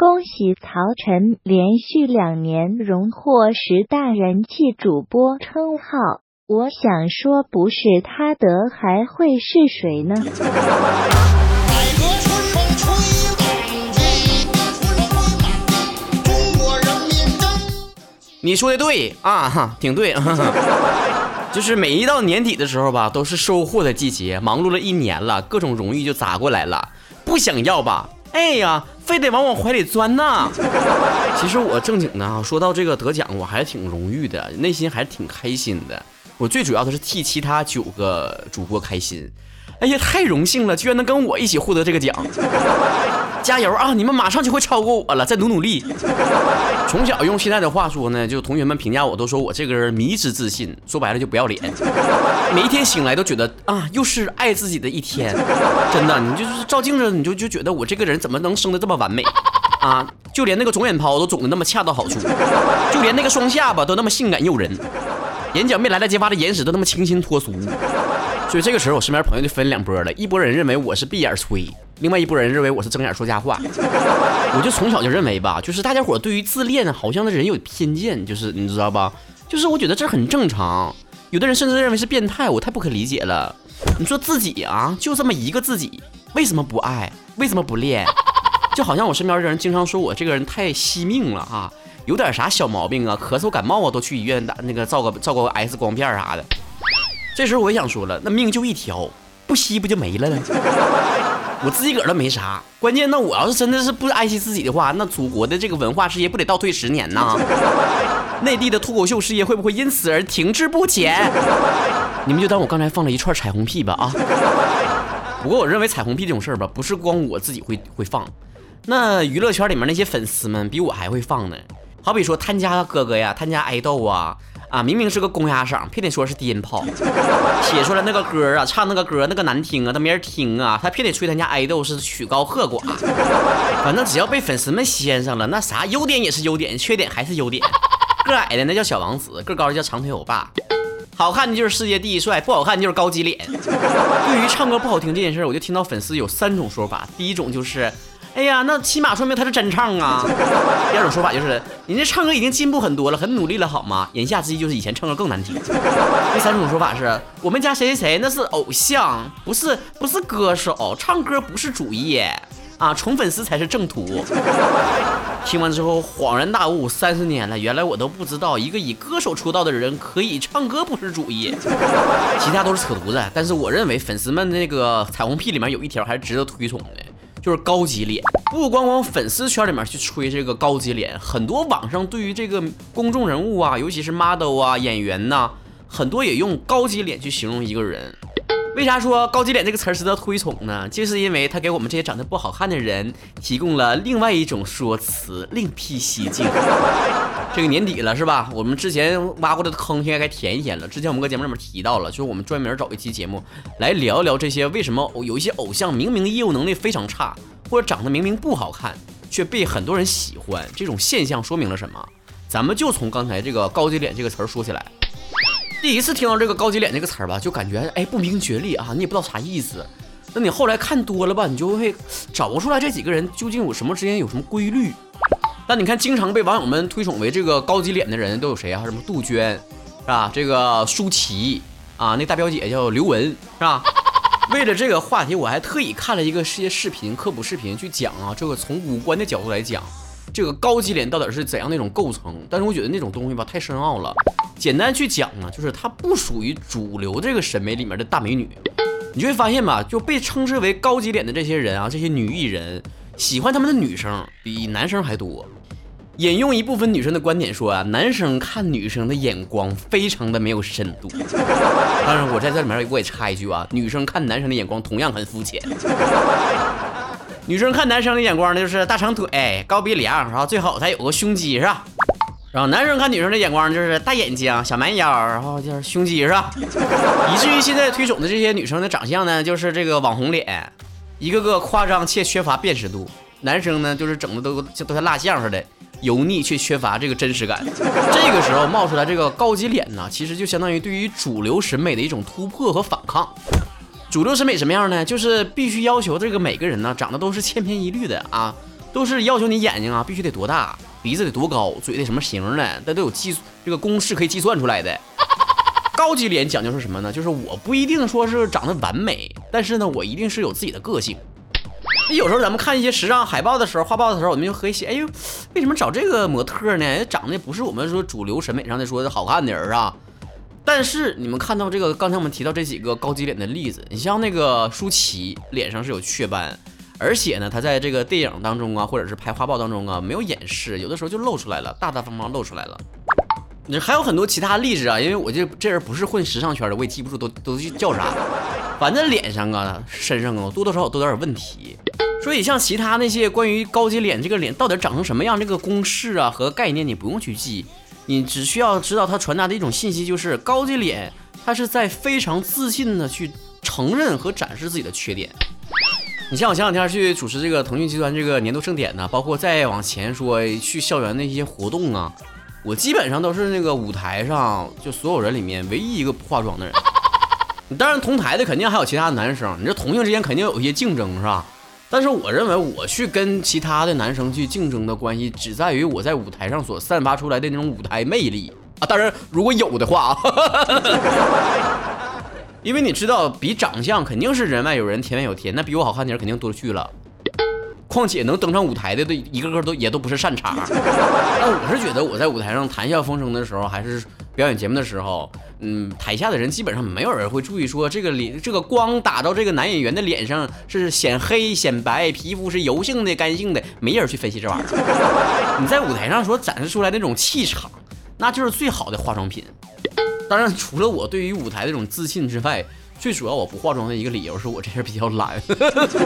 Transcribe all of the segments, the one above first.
恭喜曹晨连续两年荣获十大人气主播称号。我想说，不是他得，还会是谁呢？你说的对啊，哈，挺对。就是每一到年底的时候吧，都是收获的季节，忙碌了一年了，各种荣誉就砸过来了。不想要吧？哎呀，非得往我怀里钻呐！其实我正经的啊，说到这个得奖，我还是挺荣誉的，内心还是挺开心的。我最主要的是替其他九个主播开心。哎呀，太荣幸了，居然能跟我一起获得这个奖！加油啊！你们马上就会超过我了，再努努力。从小用现在的话说呢，就同学们评价我都说我这个人迷之自信，说白了就不要脸。每一天醒来都觉得啊，又是爱自己的一天。真的，你就是照镜子，你就就觉得我这个人怎么能生的这么完美啊？就连那个肿眼泡都肿的那么恰到好处，就连那个双下巴都那么性感诱人，眼角没来得及挖的眼屎都那么清新脱俗。所以这个时候，我身边朋友就分两波了，一拨人认为我是闭眼吹，另外一拨人认为我是睁眼说瞎话。我就从小就认为吧，就是大家伙对于自恋好像的人有偏见，就是你知道吧？就是我觉得这很正常，有的人甚至认为是变态，我太不可理解了。你说自己啊，就这么一个自己，为什么不爱？为什么不恋？就好像我身边的人经常说我这个人太惜命了啊，有点啥小毛病啊，咳嗽感冒啊都去医院打那个照个照个 X 光片啥的。这时候我也想说了，那命就一条，不惜不就没了呢？我自己个儿都没啥，关键那我要是真的是不爱惜自己的话，那祖国的这个文化事业不得倒退十年呢？内地的脱口秀事业会不会因此而停滞不前？你们就当我刚才放了一串彩虹屁吧啊！不过我认为彩虹屁这种事儿吧，不是光我自己会会放，那娱乐圈里面那些粉丝们比我还会放呢。好比说他家哥哥呀，他家爱豆啊。啊，明明是个公鸭嗓，偏得说是低音炮，写出来那个歌啊，唱那个歌那个难听啊，他没人听啊，他偏得吹他家爱豆是曲高和寡。反正只要被粉丝们掀上了，那啥优点也是优点，缺点还是优点。个矮的那叫小王子，个高的叫长腿欧巴，好看的就是世界第一帅，不好看就是高级脸。对于唱歌不好听这件事，我就听到粉丝有三种说法，第一种就是。哎呀，那起码说明他是真唱啊。第二种说法就是，人家唱歌已经进步很多了，很努力了，好吗？言下之意就是以前唱歌更难听。第三种说法是我们家谁谁谁那是偶像，不是不是歌手，唱歌不是主业啊，宠粉丝才是正途。听完之后恍然大悟，三十年了，原来我都不知道一个以歌手出道的人可以唱歌不是主业，其他都是扯犊子。但是我认为粉丝们那个彩虹屁里面有一条还是值得推崇的。就是高级脸，不光光粉丝圈里面去吹这个高级脸，很多网上对于这个公众人物啊，尤其是 model 啊、演员呐，很多也用高级脸去形容一个人。为啥说高级脸这个词儿值得推崇呢？就是因为它给我们这些长得不好看的人提供了另外一种说辞，另辟蹊径。这个年底了是吧？我们之前挖过的坑应该该填一填了。之前我们搁节目里面提到了，就是我们专门找一期节目来聊一聊这些为什么有一些偶像明明业务能力非常差，或者长得明明不好看，却被很多人喜欢，这种现象说明了什么？咱们就从刚才这个高级脸这个词儿说起来。第一次听到这个高级脸这个词儿吧，就感觉哎不明觉厉啊，你也不知道啥意思。那你后来看多了吧，你就会找不出来这几个人究竟有什么之间有什么规律。但你看，经常被网友们推崇为这个高级脸的人都有谁啊？什么杜鹃，是吧？这个舒淇啊，那大表姐叫刘雯，是吧？为了这个话题，我还特意看了一个些视频科普视频，去讲啊，这个从五官的角度来讲，这个高级脸到底是怎样的一种构成？但是我觉得那种东西吧，太深奥了。简单去讲呢，就是她不属于主流这个审美里面的大美女，你就会发现吧，就被称之为高级脸的这些人啊，这些女艺人喜欢他们的女生比男生还多。引用一部分女生的观点说啊，男生看女生的眼光非常的没有深度。当然，我在这里面我也插一句啊，女生看男生的眼光同样很肤浅。女生看男生的眼光呢，就是大长腿、高鼻梁，然后最好再有个胸肌，是吧？然后男生看女生的眼光就是大眼睛、小蛮腰，然后就是胸肌，是吧？以至于现在推崇的这些女生的长相呢，就是这个网红脸，一个个夸张且缺乏辨识度。男生呢，就是整的都都像蜡像似的，油腻却缺乏这个真实感。这个时候冒出来这个高级脸呢，其实就相当于对于主流审美的一种突破和反抗。主流审美什么样呢？就是必须要求这个每个人呢长得都是千篇一律的啊。都是要求你眼睛啊必须得多大，鼻子得多高，嘴得什么型的，那都有计这个公式可以计算出来的。高级脸讲究是什么呢？就是我不一定说是长得完美，但是呢，我一定是有自己的个性。有时候咱们看一些时尚海报的时候、画报的时候，我们就可以写：哎呦，为什么找这个模特呢？长得不是我们说主流审美上的说的好看的人啊。但是你们看到这个，刚才我们提到这几个高级脸的例子，你像那个舒淇，脸上是有雀斑，而且呢，她在这个电影当中啊，或者是拍画报当中啊，没有掩饰，有的时候就露出来了，大大方方露出来了。你还有很多其他例子啊，因为我这这人不是混时尚圈的，我也记不住都都叫啥。反正脸上啊、身上啊，多多少少都有点问题。所以像其他那些关于高级脸这个脸到底长成什么样，这个公式啊和概念你不用去记，你只需要知道他传达的一种信息，就是高级脸他是在非常自信的去承认和展示自己的缺点。你像我前两天去主持这个腾讯集团这个年度盛典呢，包括再往前说去校园那些活动啊，我基本上都是那个舞台上就所有人里面唯一一个不化妆的人。当然同台的肯定还有其他男生，你这同性之间肯定有一些竞争是吧？但是我认为，我去跟其他的男生去竞争的关系，只在于我在舞台上所散发出来的那种舞台魅力啊！当然，如果有的话啊，因为你知道，比长相肯定是人外有人，天外有天，那比我好看的人肯定多去了。况且能登上舞台的，都一个个都也都不是善茬。但我是觉得，我在舞台上谈笑风生的时候，还是表演节目的时候，嗯，台下的人基本上没有人会注意说这个脸，这个光打到这个男演员的脸上是显黑显白，皮肤是油性的干性的，没人去分析这玩意儿。你在舞台上所展示出来那种气场，那就是最好的化妆品。当然，除了我对于舞台的这种自信之外，最主要我不化妆的一个理由是我这人比较懒，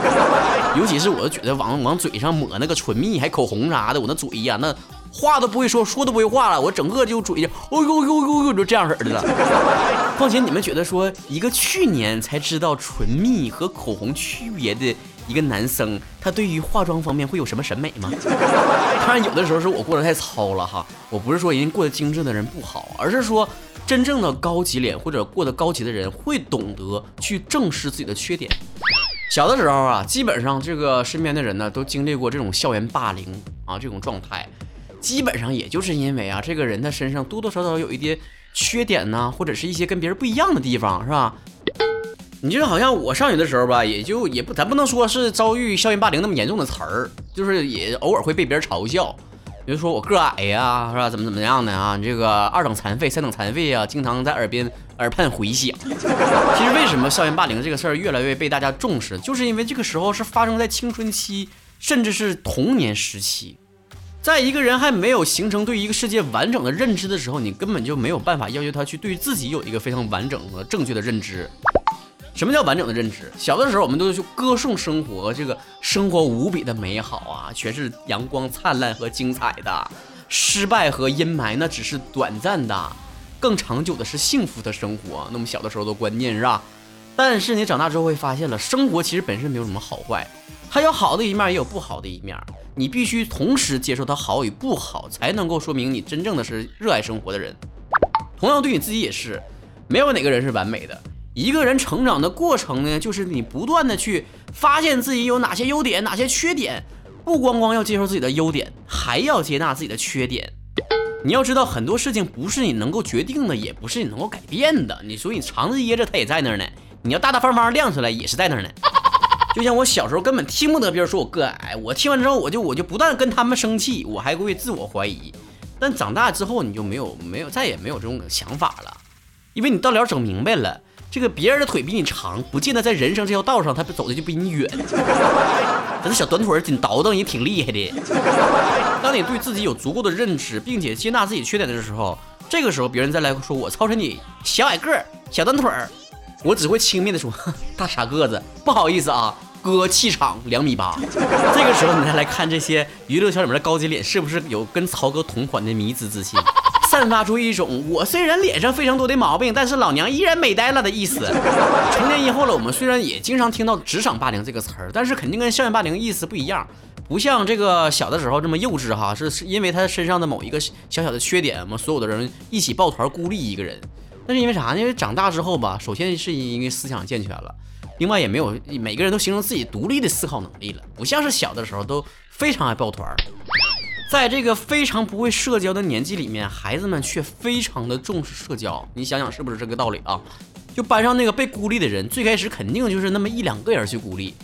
尤其是我觉得往往嘴上抹那个唇蜜还口红啥的，我那嘴呀那话都不会说，说都不会话了，我整个就嘴，哦呦呦呦呦就这样式的了。况且你们觉得说一个去年才知道唇蜜和口红区别的一个男生，他对于化妆方面会有什么审美吗？当然有的时候是我过得太糙了哈，我不是说人家过得精致的人不好，而是说。真正的高级脸或者过得高级的人会懂得去正视自己的缺点。小的时候啊，基本上这个身边的人呢都经历过这种校园霸凌啊这种状态，基本上也就是因为啊这个人的身上多多少少有一些缺点呢，或者是一些跟别人不一样的地方，是吧？你就好像我上学的时候吧，也就也不咱不能说是遭遇校园霸凌那么严重的词儿，就是也偶尔会被别人嘲笑。比如说我个矮呀，是吧？怎么怎么样的啊？你这个二等残废、三等残废啊，经常在耳边耳畔回响。其实为什么校园霸凌这个事儿越来越被大家重视，就是因为这个时候是发生在青春期，甚至是童年时期，在一个人还没有形成对一个世界完整的认知的时候，你根本就没有办法要求他去对自己有一个非常完整和正确的认知。什么叫完整的认知？小的时候，我们都去歌颂生活，这个生活无比的美好啊，全是阳光灿烂和精彩的。失败和阴霾那只是短暂的，更长久的是幸福的生活。那么小的时候的观念是吧？但是你长大之后会发现了，生活其实本身没有什么好坏，它有好的一面，也有不好的一面。你必须同时接受它好与不好，才能够说明你真正的是热爱生活的人。同样对你自己也是，没有哪个人是完美的。一个人成长的过程呢，就是你不断的去发现自己有哪些优点，哪些缺点，不光光要接受自己的优点，还要接纳自己的缺点。你要知道，很多事情不是你能够决定的，也不是你能够改变的。你所以藏着掖着，它也在那儿呢。你要大大方方亮出来，也是在那儿呢。就像我小时候根本听不得别人说我个矮，我听完之后，我就我就不断跟他们生气，我还会自我怀疑。但长大之后，你就没有没有再也没有这种想法了，因为你到了整明白了。这个别人的腿比你长，不见得在人生这条道上，他走的就比你远。咱这小短腿儿紧倒腾也挺厉害的。当你对自己有足够的认知，并且接纳自己缺点的时候，这个时候别人再来说我操成你小矮个儿、小短腿儿，我只会轻蔑的说 大傻个子，不好意思啊，哥气场两米八。这个时候你再来看这些娱乐圈里面的高级脸，是不是有跟曹哥同款的迷之自信？散发出一种我虽然脸上非常多的毛病，但是老娘依然美呆了的意思。成年以后了，我们虽然也经常听到职场霸凌这个词儿，但是肯定跟校园霸凌意思不一样，不像这个小的时候这么幼稚哈，是因为他身上的某一个小小的缺点，我们所有的人一起抱团孤立一个人。那是因为啥呢？因为长大之后吧，首先是因为思想健全了，另外也没有每个人都形成自己独立的思考能力了，不像是小的时候都非常爱抱团。在这个非常不会社交的年纪里面，孩子们却非常的重视社交。你想想是不是这个道理啊？就班上那个被孤立的人，最开始肯定就是那么一两个人去孤立，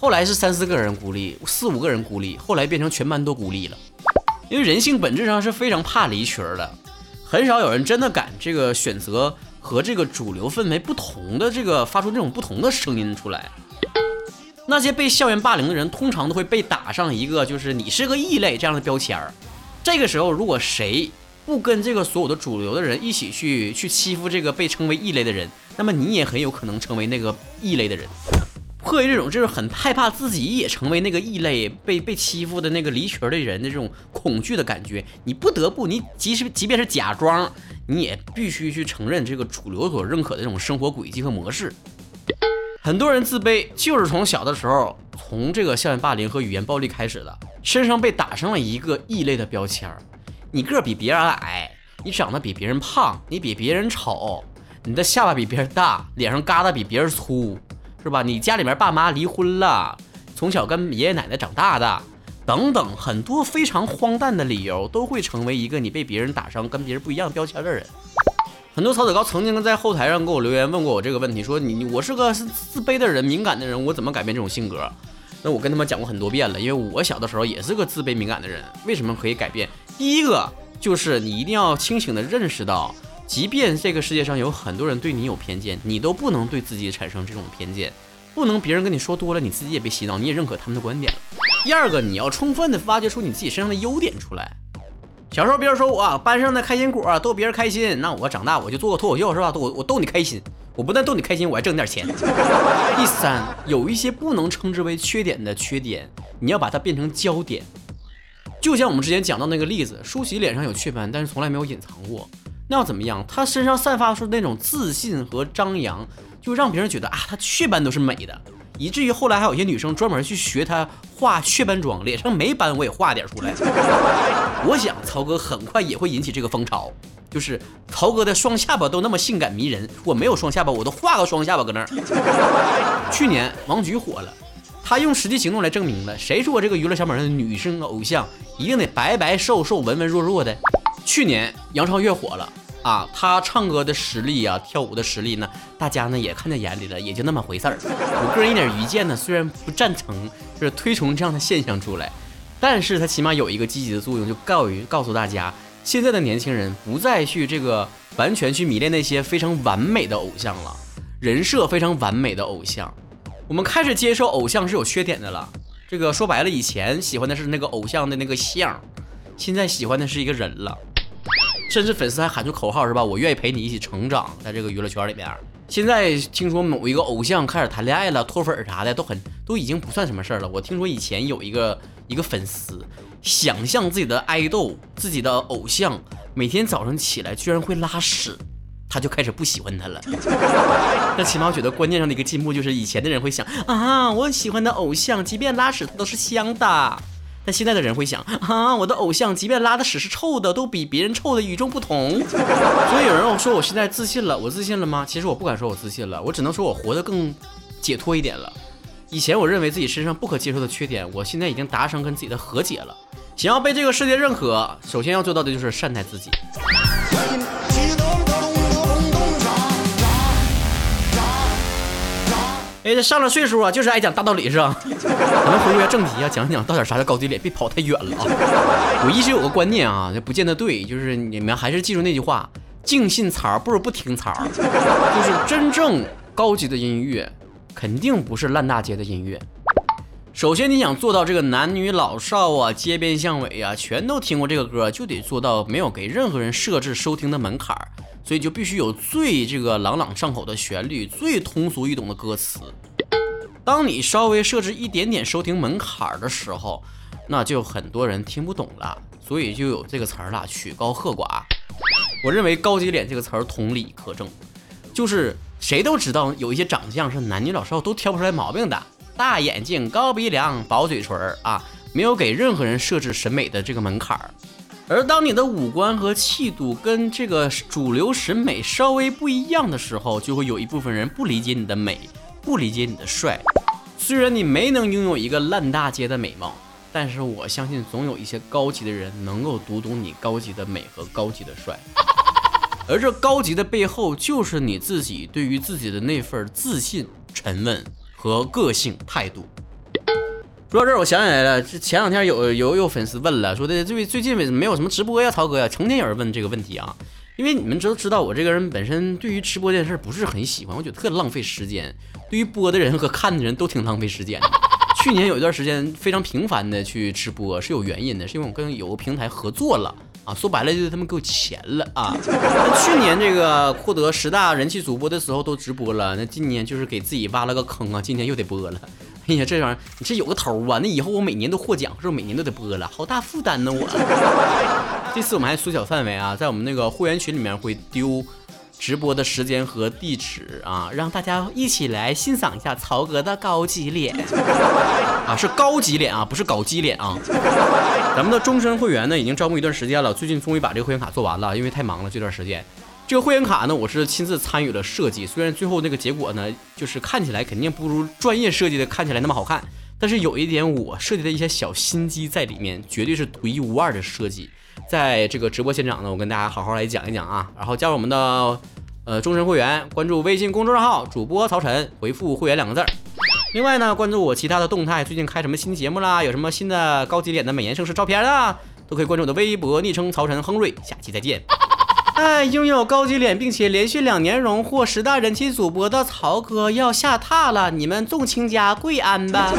后来是三四个人孤立，四五个人孤立，后来变成全班都孤立了。因为人性本质上是非常怕离群的，很少有人真的敢这个选择和这个主流氛围不同的这个发出这种不同的声音出来。那些被校园霸凌的人，通常都会被打上一个就是你是个异类这样的标签儿。这个时候，如果谁不跟这个所有的主流的人一起去去欺负这个被称为异类的人，那么你也很有可能成为那个异类的人。迫于这种就是很害怕自己也成为那个异类，被被欺负的那个离群的人的这种恐惧的感觉，你不得不，你即使即便是假装，你也必须去承认这个主流所认可的这种生活轨迹和模式。很多人自卑就是从小的时候，从这个校园霸凌和语言暴力开始的，身上被打上了一个异类的标签儿。你个儿比别人矮，你长得比别人胖，你比别人丑，你的下巴比别人大，脸上疙瘩比别人粗。是吧？你家里面爸妈离婚了，从小跟爷爷奶奶长大的，等等，很多非常荒诞的理由，都会成为一个你被别人打上跟别人不一样标签的人。很多曹子高曾经在后台上给我留言问过我这个问题，说你我是个自卑的人，敏感的人，我怎么改变这种性格？那我跟他们讲过很多遍了，因为我小的时候也是个自卑敏感的人。为什么可以改变？第一个就是你一定要清醒的认识到。即便这个世界上有很多人对你有偏见，你都不能对自己产生这种偏见，不能别人跟你说多了，你自己也被洗脑，你也认可他们的观点了。第二个，你要充分的挖掘出你自己身上的优点出来。小时候别人说我班上的开心果逗别人开心，那我长大我就做个脱口秀是吧？我我逗你开心，我不但逗你开心，我还挣点钱。第三，有一些不能称之为缺点的缺点，你要把它变成焦点。就像我们之前讲到那个例子，舒淇脸上有雀斑，但是从来没有隐藏过。那要怎么样？他身上散发出那种自信和张扬，就让别人觉得啊，他雀斑都是美的，以至于后来还有一些女生专门去学他画雀斑妆，脸上没斑我也画点出来。我想曹哥很快也会引起这个风潮，就是曹哥的双下巴都那么性感迷人，我没有双下巴，我都画个双下巴搁那儿。去年王菊火了，他用实际行动来证明了，谁说这个娱乐小榜上的女生偶像一定得白白瘦瘦、文文弱弱的？去年杨超越火了啊，她唱歌的实力啊，跳舞的实力呢，大家呢也看在眼里了，也就那么回事儿。我个人一点愚见呢，虽然不赞成就是推崇这样的现象出来，但是它起码有一个积极的作用，就告于告诉大家，现在的年轻人不再去这个完全去迷恋那些非常完美的偶像了，人设非常完美的偶像，我们开始接受偶像是有缺点的了。这个说白了，以前喜欢的是那个偶像的那个像，现在喜欢的是一个人了。甚至粉丝还喊出口号是吧？我愿意陪你一起成长，在这个娱乐圈里面。现在听说某一个偶像开始谈恋爱了，脱粉啥的都很都已经不算什么事儿了。我听说以前有一个一个粉丝，想象自己的爱豆、自己的偶像每天早上起来居然会拉屎，他就开始不喜欢他了。那起码我觉得观念上的一个进步就是，以前的人会想啊，我喜欢的偶像即便拉屎他都是香的。但现在的人会想啊，我的偶像即便拉的屎是臭的，都比别人臭的与众不同。所以有人说我现在自信了，我自信了吗？其实我不敢说我自信了，我只能说我活得更解脱一点了。以前我认为自己身上不可接受的缺点，我现在已经达成跟自己的和解了。想要被这个世界认可，首先要做到的就是善待自己。哎，这上了岁数啊，就是爱讲大道理是吧？咱们回归正题啊，讲讲到底啥叫高级脸，别跑太远了啊！我一直有个观念啊，这不见得对，就是你们还是记住那句话：净信槽不如不听槽。就是真正高级的音乐，肯定不是烂大街的音乐。首先，你想做到这个男女老少啊、街边巷尾啊，全都听过这个歌，就得做到没有给任何人设置收听的门槛儿。所以就必须有最这个朗朗上口的旋律，最通俗易懂的歌词。当你稍微设置一点点收听门槛的时候，那就很多人听不懂了。所以就有这个词儿了，曲高和寡。我认为“高级脸”这个词儿同理可证，就是谁都知道有一些长相是男女老少都挑不出来毛病的，大眼睛、高鼻梁、薄嘴唇儿啊，没有给任何人设置审美的这个门槛儿。而当你的五官和气度跟这个主流审美稍微不一样的时候，就会有一部分人不理解你的美，不理解你的帅。虽然你没能拥有一个烂大街的美貌，但是我相信总有一些高级的人能够读懂你高级的美和高级的帅。而这高级的背后，就是你自己对于自己的那份自信、沉稳和个性态度。说到这儿，我想起来了，这前两天有有有粉丝问了，说的最最近为什么没有什么直播呀，曹哥呀，成天有人问这个问题啊。因为你们都知道，我这个人本身对于直播这件事不是很喜欢，我觉得特浪费时间。对于播的人和看的人都挺浪费时间。去年有一段时间非常频繁的去直播是有原因的，是因为我跟有个平台合作了。啊，说白了就是他们给我钱了啊！那去年这个获得十大人气主播的时候都直播了，那今年就是给自己挖了个坑啊！今年又得播了。哎呀，这玩意儿你这有个头啊！那以后我每年都获奖，是不是每年都得播了？好大负担呢我。这次我们还缩小范围啊，在我们那个会员群里面会丢。直播的时间和地址啊，让大家一起来欣赏一下曹哥的高级脸啊，是高级脸啊，不是搞基脸啊。咱们的终身会员呢，已经招募一段时间了，最近终于把这个会员卡做完了，因为太忙了这段时间。这个会员卡呢，我是亲自参与了设计，虽然最后那个结果呢，就是看起来肯定不如专业设计的看起来那么好看，但是有一点我设计的一些小心机在里面，绝对是独一无二的设计。在这个直播现场呢，我跟大家好好来讲一讲啊，然后加入我们的呃终身会员，关注微信公众号主播曹晨，回复会员两个字儿。另外呢，关注我其他的动态，最近开什么新节目啦，有什么新的高级脸的美颜盛世照片啊，都可以关注我的微博，昵称曹晨亨瑞。下期再见。哎，拥有高级脸并且连续两年荣获十大人气主播的曹哥要下榻了，你们众卿家跪安吧。